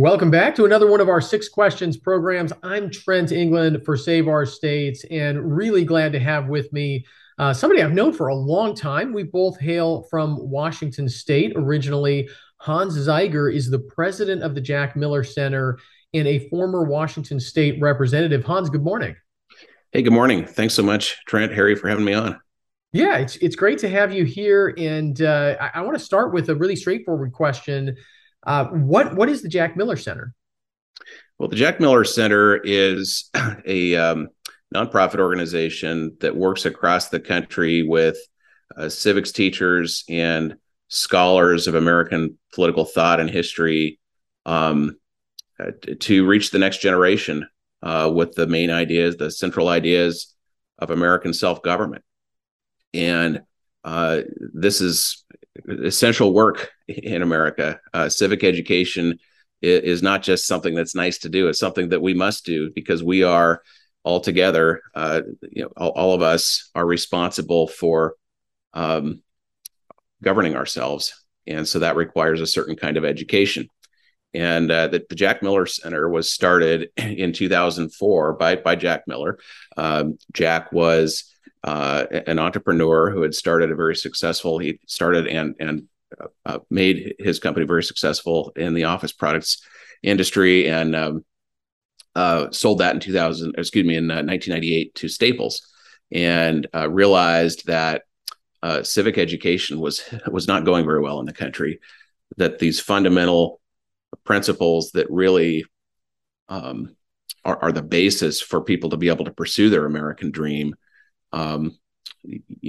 Welcome back to another one of our six questions programs. I'm Trent England for Save Our States, and really glad to have with me uh, somebody I've known for a long time. We both hail from Washington State originally. Hans Zeiger is the president of the Jack Miller Center and a former Washington State representative. Hans, good morning. Hey, good morning. Thanks so much, Trent, Harry, for having me on. Yeah, it's it's great to have you here, and uh, I, I want to start with a really straightforward question. Uh, what what is the Jack Miller Center? Well, the Jack Miller Center is a um, nonprofit organization that works across the country with uh, civics teachers and scholars of American political thought and history um, uh, to reach the next generation uh, with the main ideas, the central ideas of American self government. And uh, this is essential work in America. Uh, civic education is, is, not just something that's nice to do; it's something that we must do because we are all together. Uh, you know, all, all, of us are responsible for um, governing ourselves, and so that requires a certain kind of education. And uh, the, the, Jack Miller Center was started in 2004 by by Jack Miller. Um, Jack was uh, an entrepreneur who had started a very successful. He started and and uh, made his company very successful in the office products industry, and um, uh, sold that in 2000. Excuse me, in 1998 uh, to Staples, and uh, realized that uh, civic education was was not going very well in the country. That these fundamental principles that really um, are, are the basis for people to be able to pursue their American dream um,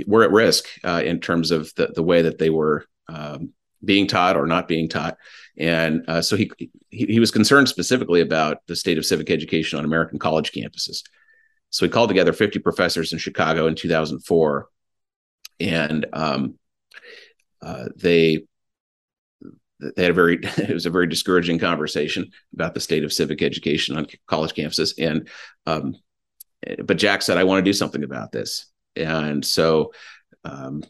were at risk uh, in terms of the, the way that they were um, being taught or not being taught. And uh, so he, he, he was concerned specifically about the state of civic education on American college campuses. So he called together 50 professors in Chicago in 2004, and um, uh, they they had a very it was a very discouraging conversation about the state of civic education on college campuses and um, but Jack said, I want to do something about this. And so um,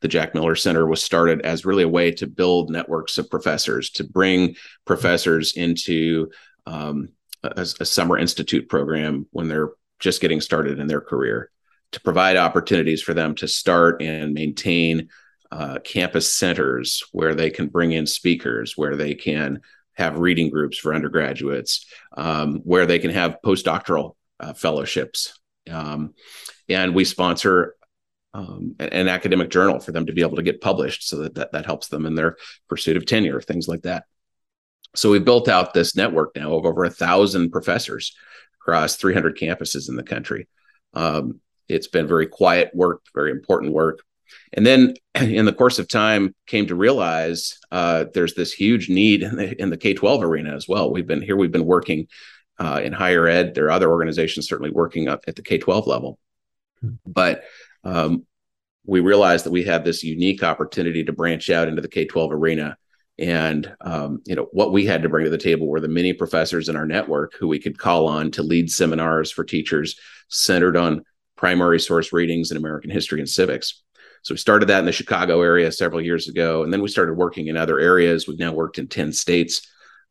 the Jack Miller Center was started as really a way to build networks of professors, to bring professors into um, a, a, summer institute program when they're just getting started in their career, to provide opportunities for them to start and maintain uh, campus centers where they can bring in speakers, where they can have reading groups for undergraduates, um, where they can have postdoctoral uh, fellowships. Um, and we sponsor um, an academic journal for them to be able to get published so that, that that helps them in their pursuit of tenure, things like that. So we built out this network now of over a thousand professors across 300 campuses in the country. Um, it's been very quiet work, very important work. And then in the course of time, came to realize uh, there's this huge need in the, in the K 12 arena as well. We've been here, we've been working uh, in higher ed. There are other organizations certainly working up at the K 12 level. Hmm. But um, we realized that we had this unique opportunity to branch out into the K 12 arena. And um, you know what we had to bring to the table were the many professors in our network who we could call on to lead seminars for teachers centered on primary source readings in American history and civics. So we started that in the Chicago area several years ago, and then we started working in other areas. We've now worked in ten states.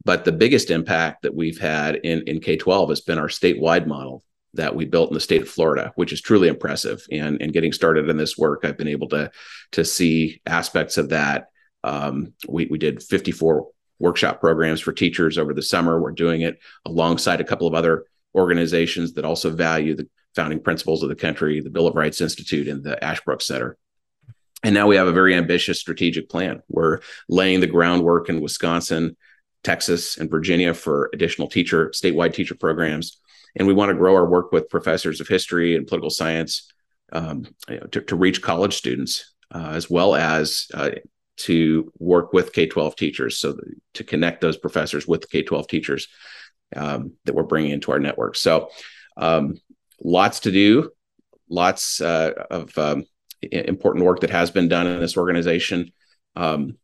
But the biggest impact that we've had in, in K 12 has been our statewide model that we built in the state of Florida, which is truly impressive. And, and getting started in this work, I've been able to, to see aspects of that. Um, we, we did 54 workshop programs for teachers over the summer. We're doing it alongside a couple of other organizations that also value the founding principles of the country, the Bill of Rights Institute and the Ashbrook Center. And now we have a very ambitious strategic plan. We're laying the groundwork in Wisconsin Texas, and Virginia for additional teacher, statewide teacher programs. And we want to grow our work with professors of history and political science um, you know, to, to, reach college students, uh, as well as uh, to work with K 12 teachers. So to connect those professors with K 12 teachers um, that we're bringing into our network. So um, lots to do, lots uh, of um, important work that has been done in this organization. Um,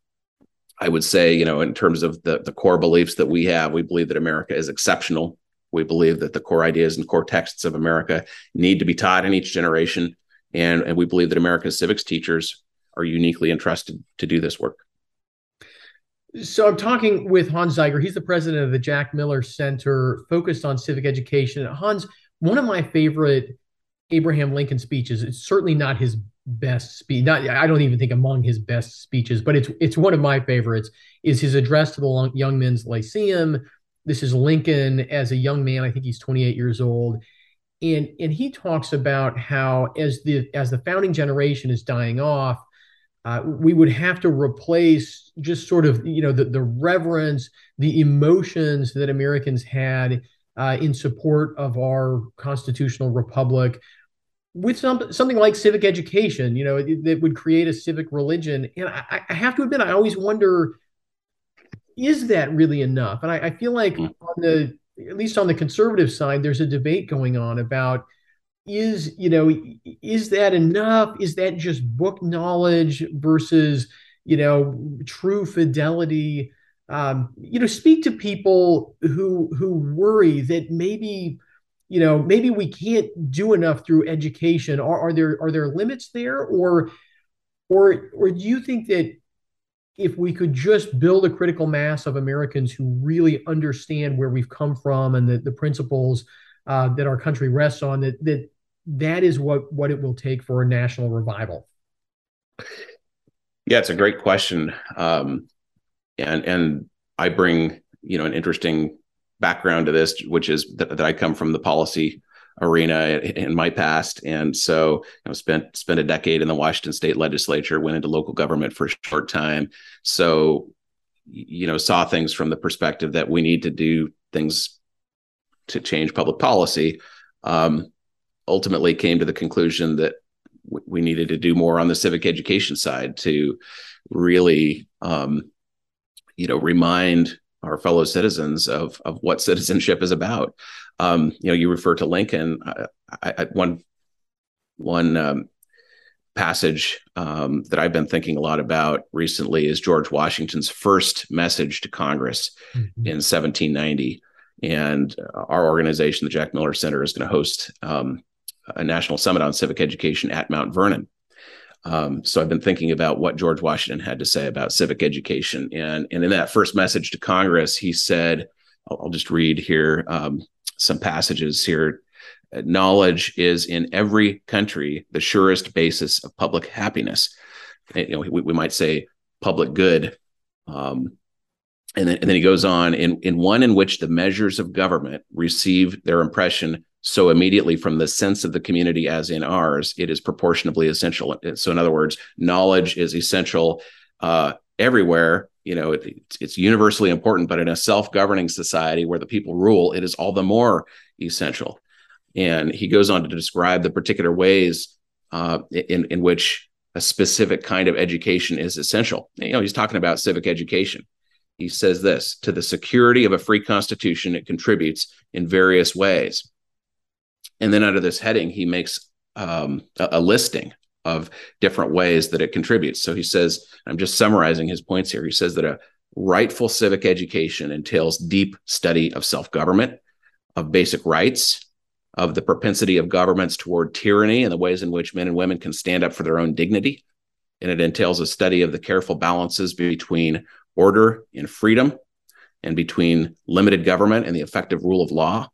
I would say, you know, in terms of the, the core beliefs that we have, we believe that America is exceptional. We believe that the core ideas and core texts of America need to be taught in each generation. And, and we believe that America's civics teachers are uniquely entrusted to do this work. So I'm talking with Hans Zeiger. He's the president of the Jack Miller Center, focused on civic education. Hans, one of my favorite Abraham Lincoln speeches. It's certainly not his best speech. Not, I don't even think among his best speeches, but it's it's one of my favorites. Is his address to the Young Men's Lyceum. This is Lincoln as a young man. I think he's 28 years old, and and he talks about how as the as the founding generation is dying off, uh, we would have to replace just sort of you know the the reverence, the emotions that Americans had uh, in support of our constitutional republic with some, something like civic education, you know, that would create a civic religion. And I, I, have to admit, I always wonder, is that really enough? And I, I feel like mm. on the, at least on the conservative side, there's a debate going on about is, you know, is that enough? Is that just book knowledge versus, you know, true fidelity? Um, you know, speak to people who who worry that maybe you know maybe we can't do enough through education. Are, are there are there limits there? Or or or do you think that if we could just build a critical mass of Americans who really understand where we've come from and the, the principles uh, that our country rests on, that that that is what what it will take for a national revival. Yeah, it's a great question, um, and and I bring you know an interesting background to this, which is that, that I come from the policy arena in my past, and so you know, spent spent a decade in the Washington State Legislature, went into local government for a short time, so you know saw things from the perspective that we need to do things to change public policy. Um, ultimately, came to the conclusion that w- we needed to do more on the civic education side to really, um, you know, remind our fellow citizens of of what citizenship is about. Um, you know, you refer to Lincoln. I, I, one one um, passage um, that I've been thinking a lot about recently is George Washington's first message to Congress mm-hmm. in 1790. And our organization, the Jack Miller Center, is going to host um, a national summit on civic education at Mount Vernon. Um, so I've been thinking about what George Washington had to say about civic education, and and in that first message to Congress, he said, "I'll, I'll just read here um, some passages here." Knowledge is in every country the surest basis of public happiness. You know, we, we might say public good. Um, and then, and then he goes on in, in one in which the measures of government receive their impression so immediately from the sense of the community as in ours it is proportionably essential. So in other words knowledge is essential uh, everywhere. You know it, it's universally important but in a self-governing society where the people rule it is all the more essential. And he goes on to describe the particular ways uh, in, in which a specific kind of education is essential. You know he's talking about civic education. He says this to the security of a free constitution it contributes in various ways and then under this heading, he makes um, a, a, listing of different ways that it contributes. So he says, I'm just summarizing his points here. He says that a rightful civic education entails deep study of self government, of basic rights, of the propensity of governments toward tyranny and the ways in which men and women can stand up for their own dignity. And it entails a study of the careful balances between order and freedom and between limited government and the effective rule of law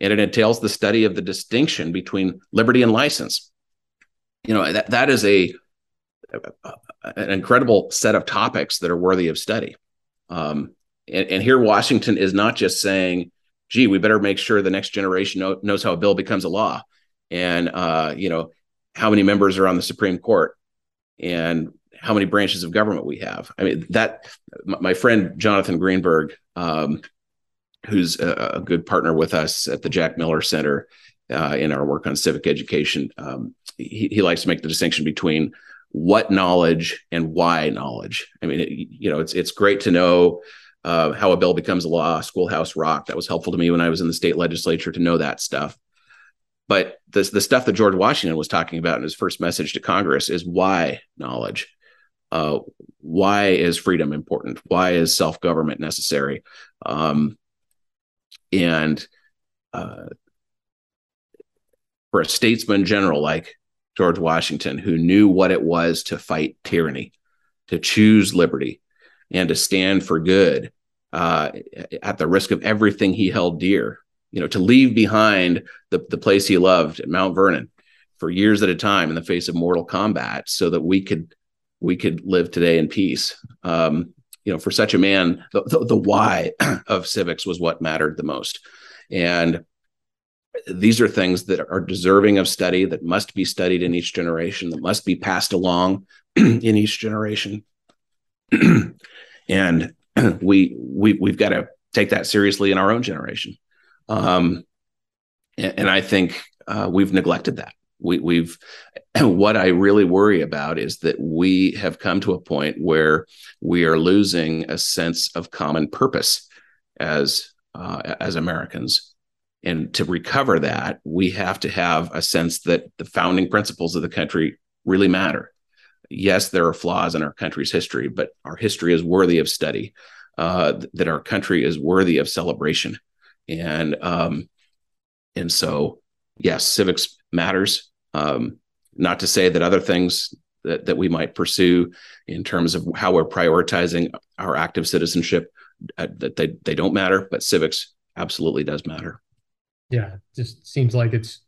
and it entails the study of the distinction between liberty and license. You know, that, that is a, a an incredible set of topics that are worthy of study. Um, and, and, here, Washington is not just saying, gee, we better make sure the next generation know, knows how a bill becomes a law and, uh, you know, how many members are on the Supreme Court and how many branches of government we have. I mean, that my friend Jonathan Greenberg, um, who's a, good partner with us at the Jack Miller Center uh, in our work on civic education. Um, he, he, likes to make the distinction between what knowledge and why knowledge. I mean, it, you know, it's it's great to know uh, how a bill becomes a law. Schoolhouse Rock that was helpful to me when I was in the state legislature to know that stuff. But the the stuff that George Washington was talking about in his first message to Congress is why knowledge. Uh, why is freedom important? Why is self government necessary? Um, and uh, for a statesman general like George Washington, who knew what it was to fight tyranny, to choose liberty, and to stand for good uh, at the risk of everything he held dear. You know, to leave behind the, the place he loved at Mount Vernon for years at a time in the face of mortal combat, so that we could we could live today in peace. Um, you know, for such a man, the, the, the why of civics was what mattered the most, and these are things that are deserving of study that must be studied in each generation that must be passed along in each generation. And we we we've got to take that seriously in our own generation. Um, and, and, i think uh, we've neglected that we, we've what i really worry about is that we have come to a point where we are losing a sense of common purpose as uh, as americans and to recover that, we have to have a sense that the founding principles of the country really matter. Yes, there are flaws in our country's history, but our history is worthy of study. Uh, that our country is worthy of celebration, and um, and so yes, civics matters. Um, not to say that other things that, that we might pursue in terms of how we're prioritizing our active citizenship uh, that they, they don't matter, but civics absolutely does matter. Yeah, just seems like it's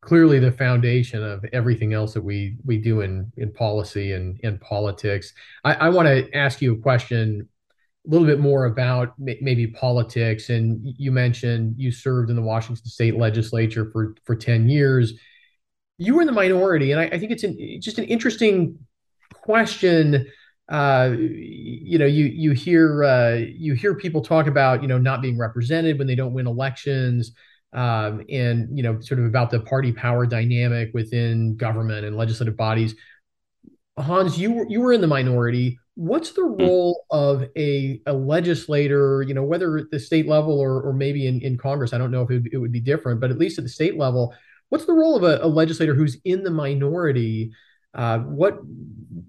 clearly the foundation of everything else that we we do in in policy and in politics. I, I want to ask you a question a little bit more about maybe politics. And you mentioned you served in the Washington State Legislature for for ten years. You were in the minority, and I, I think it's an, just an interesting question. Uh, you know, you you hear uh, you hear people talk about you know not being represented when they don't win elections um, and you know sort of about the party power dynamic within government and legislative bodies. Hans, you were you were in the minority. What's the hmm. role of a, a legislator, you know, whether at the state level or, or maybe in, in Congress? I don't know if it would, it would be different, but at least at the state level, what's the role of a, a legislator who's in the minority uh, what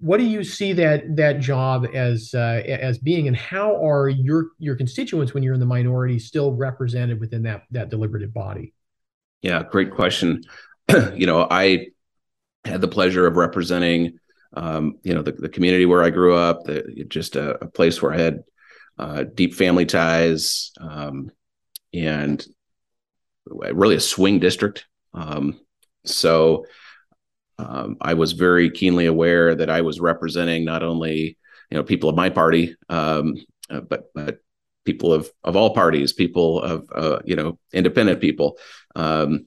what do you see that that job as uh, as being, and how are your your constituents when you're in the minority still represented within that that deliberative body? Yeah, great question. you know, I had the pleasure of representing, um, you know, the, the community where I grew up, the, just a, a place where I had uh, deep family ties, um, and really a swing district. Um, so um, I was very keenly aware that I was representing not only you know people of my party, um, uh, but but people of of all parties, people of uh, you know independent people. Um,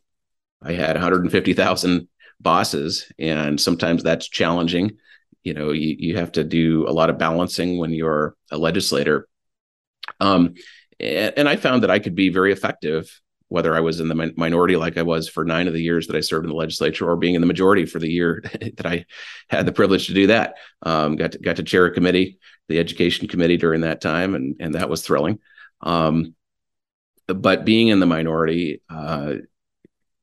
I had 150,000 bosses, and sometimes that's challenging. You know, you, you have to do a lot of balancing when you're a legislator. Um, and, and I found that I could be very effective whether I was in the minority like I was for nine of the years that I served in the legislature, or being in the majority for the year that I had the privilege to do that. Um, got to, got to chair a committee, the education committee during that time, and and that was thrilling. Um, but being in the minority, uh,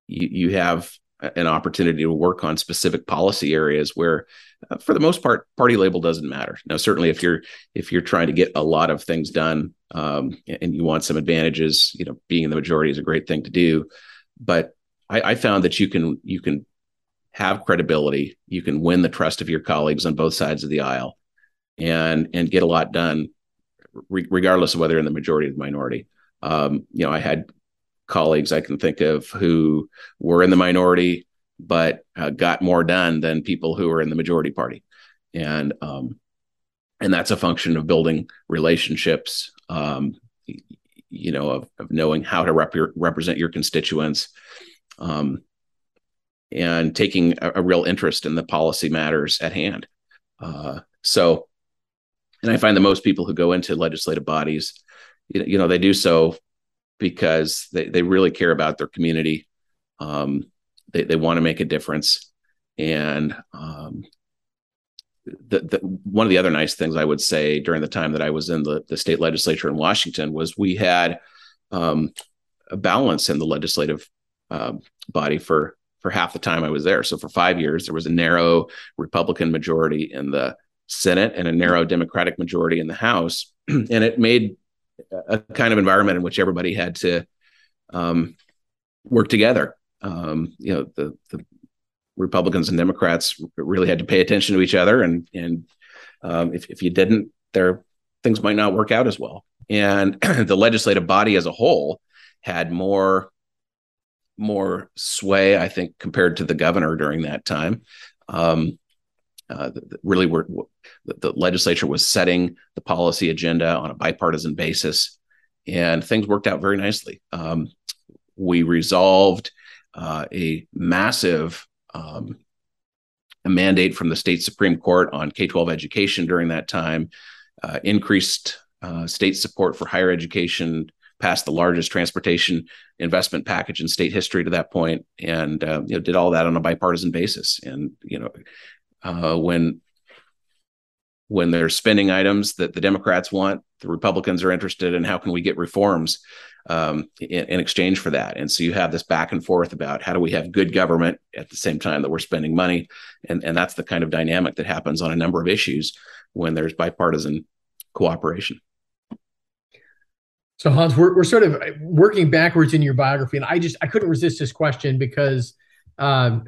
you, you have an opportunity to work on specific policy areas where uh, for the most part party label doesn't matter. Now certainly if you're if you're trying to get a lot of things done um, and you want some advantages you know being in the majority is a great thing to do. But I, I found that you can you can have credibility you can win the trust of your colleagues on both sides of the aisle and and get a lot done re- regardless of whether in the majority or the minority. Um, you know i had colleagues I can think of who were in the minority but uh, got more done than people who were in the majority party, and um, and that's a function of building relationships. Um, you know, of, of knowing how to rep represent your constituents, um, and taking a, a, real interest in the policy matters at hand. Uh, so, and I find that most people who go into legislative bodies, you, you know, they do so because they, they really care about their community. Um, they, they want to make a difference. And um, the, the, one of the other nice things I would say during the time that I was in the, the state legislature in Washington was we had um, a balance in the legislative uh, body for for half the time I was there. So for five years, there was a narrow Republican majority in the Senate and a narrow Democratic majority in the House, and it made a kind of environment in which everybody had to um, work together. Um, you know, the, the Republicans and Democrats really had to pay attention to each other, and and um, if if you didn't, there things might not work out as well. And the legislative body as a whole had more more sway, I think, compared to the governor during that time. Um, uh, really, were the, the legislature was setting the policy agenda on a bipartisan basis, and things worked out very nicely. Um, we resolved uh, a massive um, a mandate from the state Supreme Court on K 12 education during that time, uh, increased uh, state support for higher education, passed the largest transportation investment package in state history to that point, and uh, you know, did all that on a bipartisan basis. And you know, uh, when when there's spending items that the Democrats want, the Republicans are interested in how can we get reforms um, in, in, exchange for that. And so you have this back and forth about how do we have good government at the same time that we're spending money, and and that's the kind of dynamic that happens on a number of issues when there's bipartisan cooperation. So Hans, we're we're sort of working backwards in your biography, and I just I couldn't resist this question because um,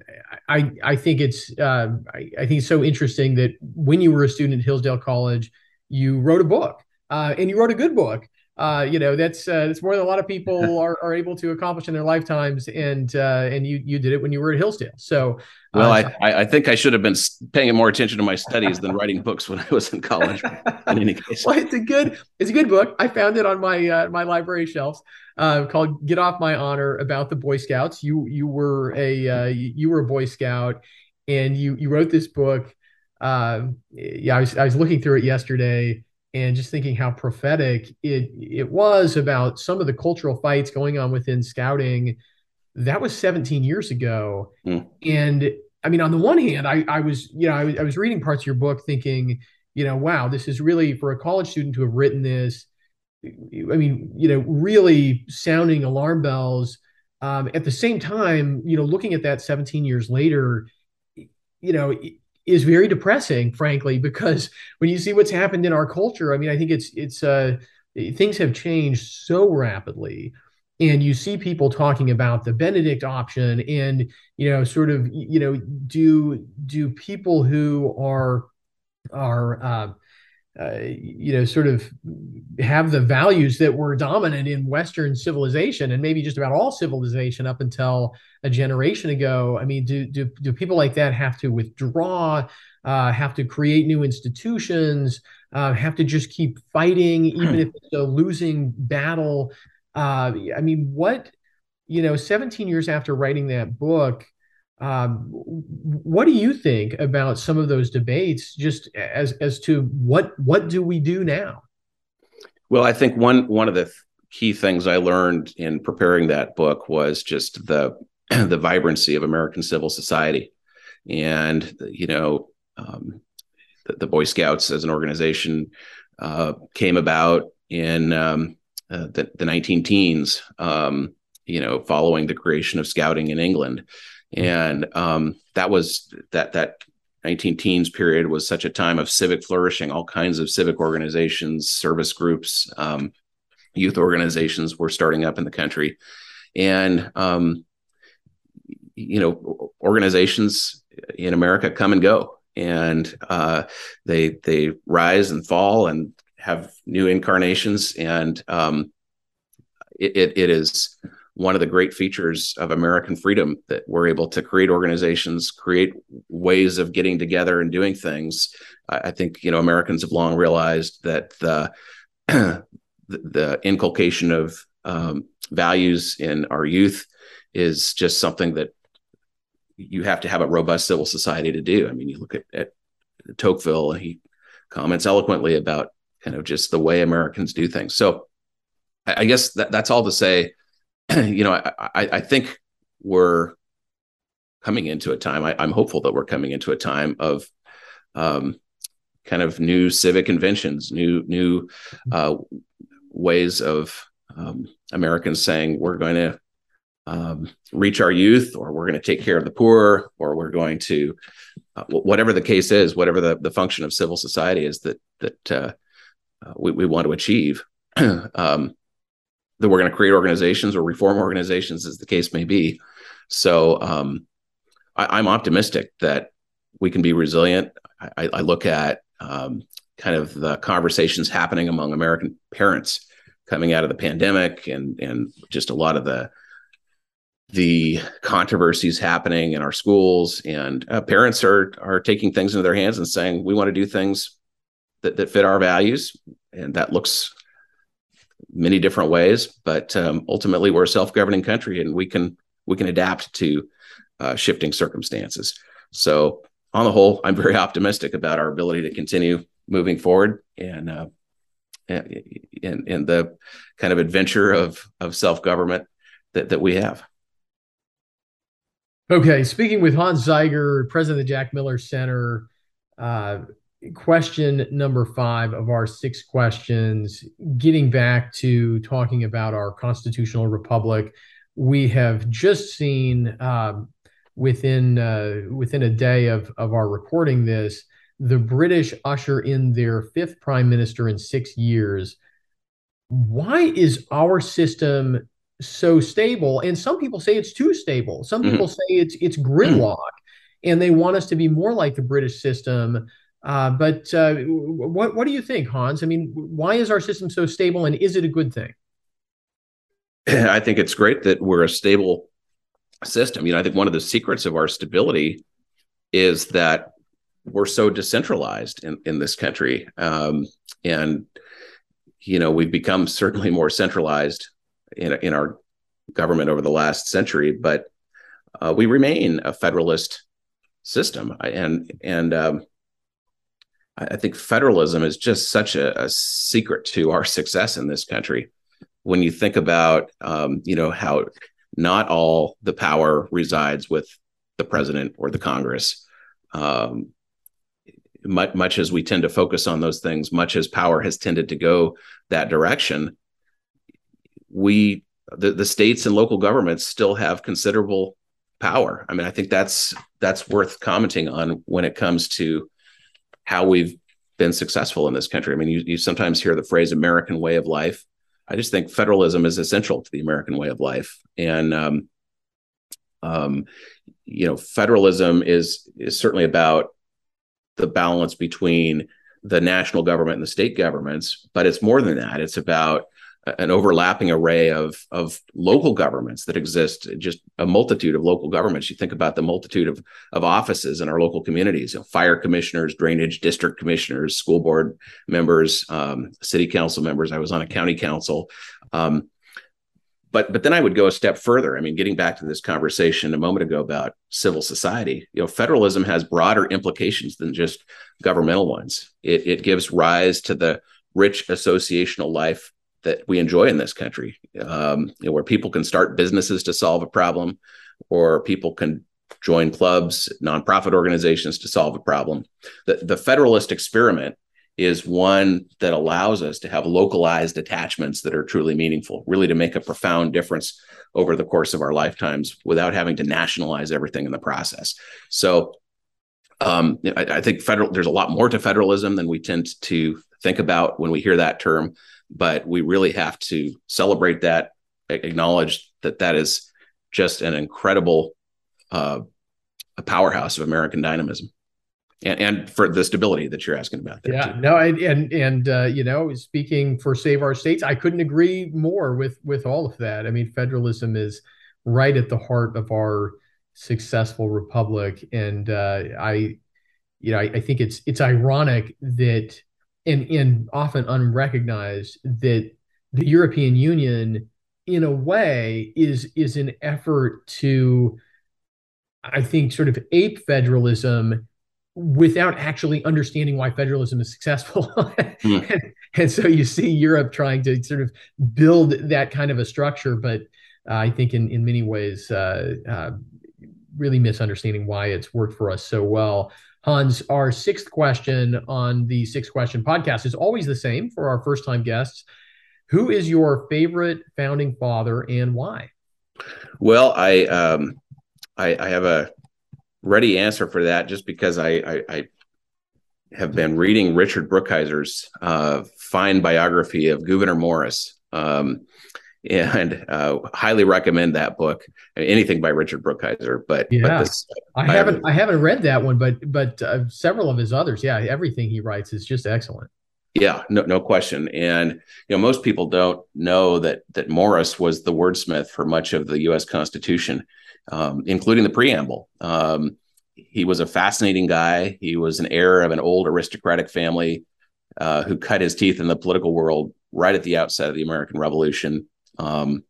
I I think it's uh, I, I, think it's so interesting that when you were a student at Hillsdale College, you wrote a book, uh, and you wrote a good book uh, you know that's uh, that's more than a lot of people are, are able to accomplish in their lifetimes and uh, and you you did it when you were at Hillsdale. So well uh, I I think I should have been paying more attention to my studies than writing books when I was in college in any case. Well it's a good it's a good book. I found it on my uh, my library shelves uh, called Get Off My Honor about the Boy Scouts. You you were a you were a Boy Scout and you you wrote this book yeah I was I was looking through it yesterday and just thinking how prophetic it it was about some of the cultural fights going on within scouting that was 17 years ago mm. and i mean on the one hand i i was you know I was, I was reading parts of your book thinking you know wow this is really for a college student to have written this i mean you know really sounding alarm bells um, at the same time you know looking at that 17 years later you know is very depressing, frankly, because when you see what's happened in our culture, I mean, I think it's it's uh, things have changed so rapidly, and you see people talking about the Benedict option, and you know, sort of, you know, do do people who are are uh, uh, you know, sort of have the values that were dominant in Western civilization and maybe just about all civilization up until a generation ago. I mean, do do do people like that have to withdraw, uh, have to create new institutions, uh, have to just keep fighting even if it's a losing battle? Uh, I mean, what you know, 17 years after writing that book, um, what do you think about some of those debates, just as as to what what do we do now? Well, I think one one of the key things I learned in preparing that book was just the the vibrancy of American civil society, and you know, um, the, the, Boy Scouts as an organization uh, came about in um, uh, the, the 19 teens. Um, you know, following the creation of scouting in England and um, that was that that 19 teens period was such a time of civic flourishing. All kinds of civic organizations service groups um, youth organizations were starting up in the country. And um, you know organizations in america come and go. And uh, they they rise and fall and have new incarnations. And um, it, it, it is one of the great features of American freedom that we're able to create organizations, create ways of getting together and doing things. I, think you know Americans have long realized that the the, inculcation of um, values in our youth is just something that you have to have a robust civil society to do. I mean, you look at, at Tocqueville, he comments eloquently about kind of just the way Americans do things. So I, I guess that, that's all to say you know, I, I, I, think we're coming into a time. I, am hopeful that we're coming into a time of um, kind of new civic inventions, new new uh, ways of um, Americans saying we're going to um, reach our youth, or we're going to take care of the poor, or we're going to uh, whatever the case is, whatever the, the function of civil society is that that uh, uh we, we want to achieve. um, that we're going to create organizations or reform organizations, as the case may be. So um, I, am optimistic that we can be resilient. I, I look at um, kind of the conversations happening among American parents coming out of the pandemic and and just a lot of the the controversies happening in our schools and uh, parents are are taking things into their hands and saying we want to do things that, that fit our values and that looks many different ways but um, ultimately we're a self-governing country and we can we can adapt to uh, shifting circumstances. So on the whole i'm very optimistic about our ability to continue moving forward and uh, in, in the kind of adventure of of self-government that, that we have. Okay, speaking with Hans Zeiger, president of the Jack Miller Center, uh, question number five of our six questions, getting back to talking about our constitutional republic, we have just seen um, within uh, within a day of of our recording this, the British usher in their fifth prime minister in six years. Why is our system so stable and some people say it's too stable some mm-hmm. people mm-hmm. say it's it's gridlock and they want us to be more like the british system uh, but uh, what what do you think hans? I mean why is our system so stable and is it a good thing? I think it's great that we're a stable system. You know i think one of the secrets of our stability is that we're so decentralized in, in this country um, and you know we've become certainly more centralized in, in our government over the last century, but uh, we remain a federalist system, and and um, I think federalism is just such a, a, secret to our success in this country. When you think about, um, you know, how not all the power resides with the president or the Congress. Um, much, much as we tend to focus on those things, much as power has tended to go that direction, we the, the states and local governments still have considerable power. I mean, I think that's that's worth commenting on when it comes to how we've been successful in this country. I mean, you, you sometimes hear the phrase American way of life. I just think federalism is essential to the American way of life. And um, um, you know, federalism is is certainly about the balance between the national government and the state governments, but it's more than that. It's about an overlapping array of of local governments that exist just a multitude of local governments. You think about the multitude of of offices in our local communities you know, fire commissioners drainage district commissioners school board members um, city council members. I was on a county council um, but but then i would go a step further. I mean getting back to this conversation a moment ago about civil society you know federalism has broader implications than just governmental ones. It, it gives rise to the rich associational life that we enjoy in this country, um, you know, where people can start businesses to solve a problem, or people can join clubs, nonprofit organizations to solve a problem. The, the Federalist experiment is one that allows us to have localized attachments that are truly meaningful, really to make a profound difference over the course of our lifetimes without having to nationalize everything in the process. So um, I, I, think federal there's a lot more to federalism than we tend to think about when we hear that term but we really have to celebrate that, acknowledge that that is just an incredible uh, a powerhouse of American dynamism. And, and for the stability that you're asking about. yeah, too. no, and and, and uh, you know, speaking for Save Our States, I couldn't agree more with with all of that. I mean, federalism is right at the heart of our successful republic, and uh, I, you know, I, I think it's it's ironic that and and often unrecognized that the European Union, in a way, is is an effort to, I think, sort of ape federalism without actually understanding why federalism is successful. mm. and, and, so you see Europe trying to sort of build that kind of a structure, but uh, I think in in many ways, uh, uh, really misunderstanding why it's worked for us so well. Hans, our sixth question on the six question podcast is always the same for our first time guests. Who is your favorite founding father and why? Well, I um, I, I have a ready answer for that just because I, I, I have been reading Richard Brookhiser's uh, fine biography of Gouverneur Morris. Um, and uh, highly recommend that book. Anything by Richard Brookhiser, but yeah, but this, I haven't I haven't read that one, but but uh, several of his others, yeah, everything he writes is just excellent. Yeah, no, no question. And you know, most people don't know that that Morris was the wordsmith for much of the U.S. Constitution, um, including the preamble. Um, he was a fascinating guy. He was an heir of an old aristocratic family uh, who cut his teeth in the political world right at the outset of the American Revolution. Um,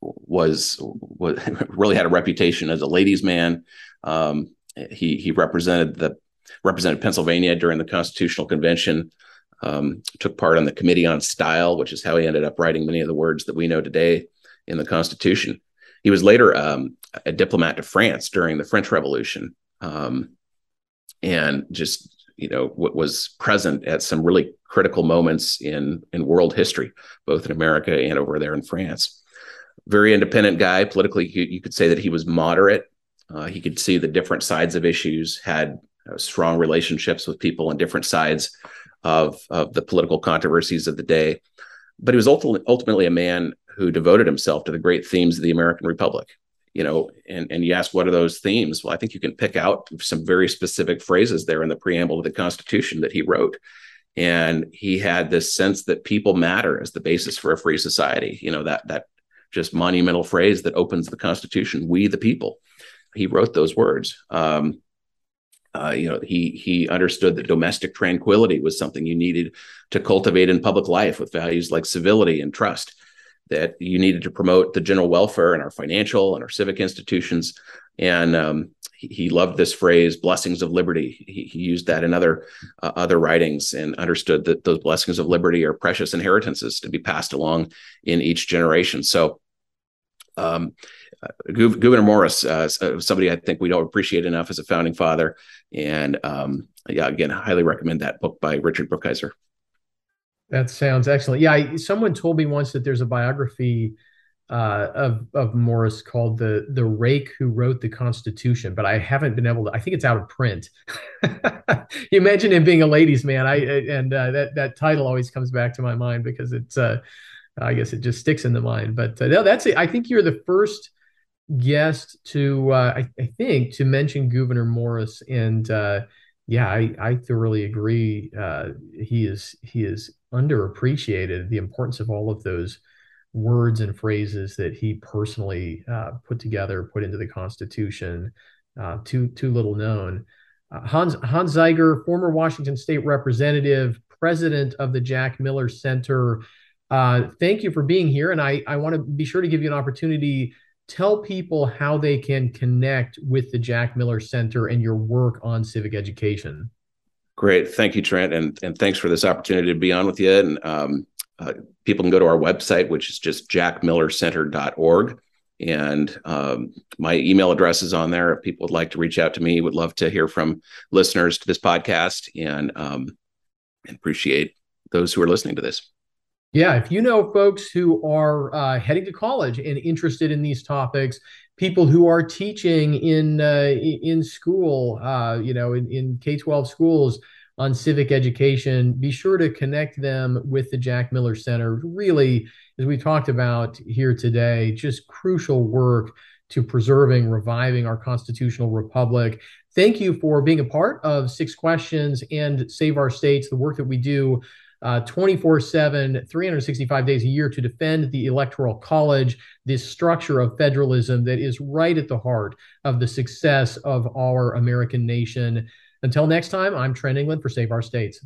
was was really had a reputation as a ladies' man. Um, he he represented the represented Pennsylvania during the Constitutional Convention. Um, took part on the Committee on Style, which is how he ended up writing many of the words that we know today in the Constitution. He was later um, a diplomat to France during the French Revolution, um, and just you know what was present at some really critical moments in in world history, both in America and over there in France. Very independent guy politically. You, you could say that he was moderate. Uh, he could see the different sides of issues, had uh, strong relationships with people on different sides of, of the political controversies of the day. But he was ultimately, ultimately a man who devoted himself to the great themes of the American Republic. You know, and, and you ask, what are those themes? Well, I think you can pick out some very specific phrases there in the preamble of the Constitution that he wrote. And he had this sense that people matter as the basis for a free society. You know, that that just monumental phrase that opens the Constitution, we the people. He wrote those words. Um, uh, you know, he he understood that domestic tranquility was something you needed to cultivate in public life with values like civility and trust. That you needed to promote the general welfare in our financial and our civic institutions. And um, he, loved this phrase, "blessings of liberty." He, he used that in other uh, other writings and understood that those blessings of liberty are precious inheritances to be passed along in each generation. So. Um, uh, Gouverneur Morris, uh, uh, somebody I think we don't appreciate enough as a founding father. And um, yeah, again, highly recommend that book by Richard Brookhiser. That sounds excellent. Yeah, I, someone told me once that there's a biography uh, of of Morris called the the Rake who wrote the Constitution, but I haven't been able to. I think it's out of print. you mentioned him being a ladies' man. I and uh, that that title always comes back to my mind because it's. Uh, I guess it just sticks in the mind. But no, that's it. I think you're the first guest to uh, I, I, think to mention Gouverneur Morris, and uh, yeah, I, I thoroughly agree. Uh, he is he is underappreciated. The importance of all of those words and phrases that he personally uh, put together, put into the Constitution, uh, too too little known. Uh, Hans Hans Zeiger, former Washington State representative, president of the Jack Miller Center. thank you for being here, and I I want to be sure to give you an opportunity tell people how they can connect with the Jack Miller Center and your work on civic education. Great. Thank you, Trent. And, and thanks for this opportunity to be on with you. And um, uh, people can go to our website, which is just jackmillercenter.org. And um, my email address is on there. If people would like to reach out to me, would love to hear from listeners to this podcast and, um, appreciate those who are listening to this. Yeah, if you know folks who are uh, heading to college and interested in these topics, people who are teaching in uh, in school, uh, you know, in, in K twelve schools on civic education, be sure to connect them with the Jack Miller Center. Really, as we talked about here today, just crucial work to preserving, reviving our constitutional republic. Thank you for being a part of Six Questions and Save Our States, the work that we do Uh, 24 7, 365 days a year to defend the Electoral College, this structure of federalism that is right at the heart of the success of our American nation. Until next time, I'm Trent England for Save Our States.